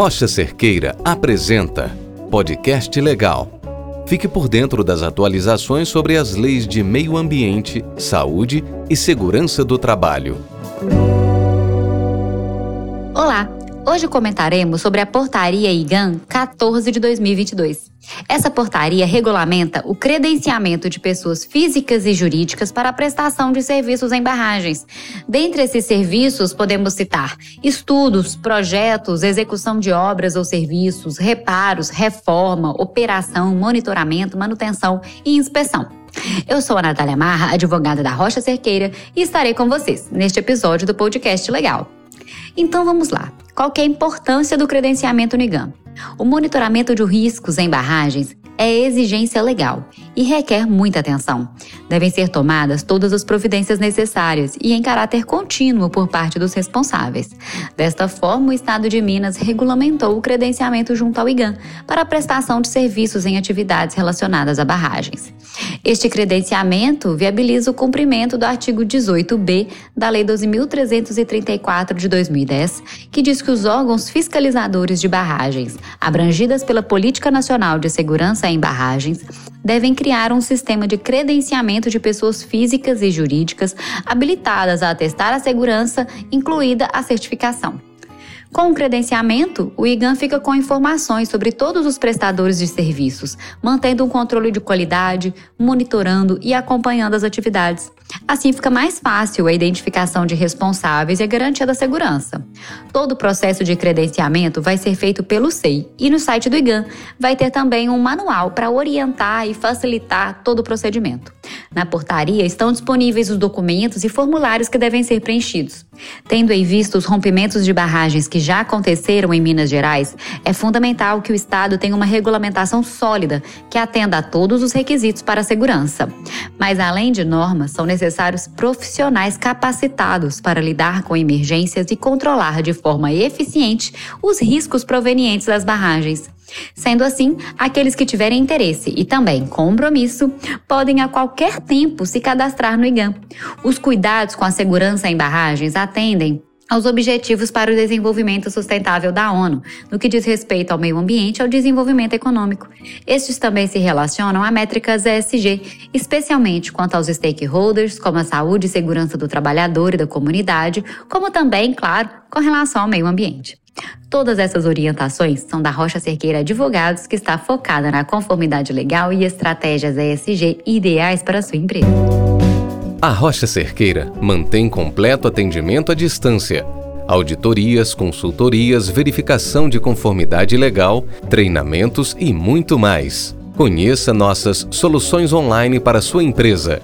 Rocha Cerqueira apresenta Podcast Legal. Fique por dentro das atualizações sobre as leis de meio ambiente, saúde e segurança do trabalho. Olá! Hoje comentaremos sobre a Portaria IGAN 14 de 2022. Essa portaria regulamenta o credenciamento de pessoas físicas e jurídicas para a prestação de serviços em barragens. Dentre esses serviços, podemos citar estudos, projetos, execução de obras ou serviços, reparos, reforma, operação, monitoramento, manutenção e inspeção. Eu sou a Natália Marra, advogada da Rocha Cerqueira, e estarei com vocês neste episódio do podcast Legal. Então vamos lá. Qual é a importância do credenciamento NIGAM? O monitoramento de riscos em barragens é exigência legal e requer muita atenção. Devem ser tomadas todas as providências necessárias e em caráter contínuo por parte dos responsáveis. Desta forma, o Estado de Minas regulamentou o credenciamento junto ao IGAN para a prestação de serviços em atividades relacionadas a barragens. Este credenciamento viabiliza o cumprimento do artigo 18b da Lei 12.334 de 2010, que diz que os órgãos fiscalizadores de barragens, abrangidas pela Política Nacional de Segurança em barragens devem criar um sistema de credenciamento de pessoas físicas e jurídicas habilitadas a atestar a segurança, incluída a certificação. Com o credenciamento, o IGAN fica com informações sobre todos os prestadores de serviços, mantendo um controle de qualidade, monitorando e acompanhando as atividades. Assim fica mais fácil a identificação de responsáveis e a garantia da segurança. Todo o processo de credenciamento vai ser feito pelo SEI e no site do IGAN vai ter também um manual para orientar e facilitar todo o procedimento. Na portaria estão disponíveis os documentos e formulários que devem ser preenchidos. Tendo em vista os rompimentos de barragens que já aconteceram em Minas Gerais, é fundamental que o Estado tenha uma regulamentação sólida que atenda a todos os requisitos para a segurança. Mas, além de normas, são necessários profissionais capacitados para lidar com emergências e controlar de forma eficiente os riscos provenientes das barragens. Sendo assim, aqueles que tiverem interesse e também compromisso podem a qualquer tempo se cadastrar no IGAM. Os cuidados com a segurança em barragens atendem aos Objetivos para o Desenvolvimento Sustentável da ONU, no que diz respeito ao meio ambiente e ao desenvolvimento econômico. Estes também se relacionam a métricas ESG, especialmente quanto aos stakeholders, como a saúde e segurança do trabalhador e da comunidade, como também, claro, com relação ao meio ambiente. Todas essas orientações são da Rocha Cerqueira Advogados, que está focada na conformidade legal e estratégias ESG ideais para sua empresa. A Rocha Cerqueira mantém completo atendimento à distância. Auditorias, consultorias, verificação de conformidade legal, treinamentos e muito mais. Conheça nossas soluções online para sua empresa.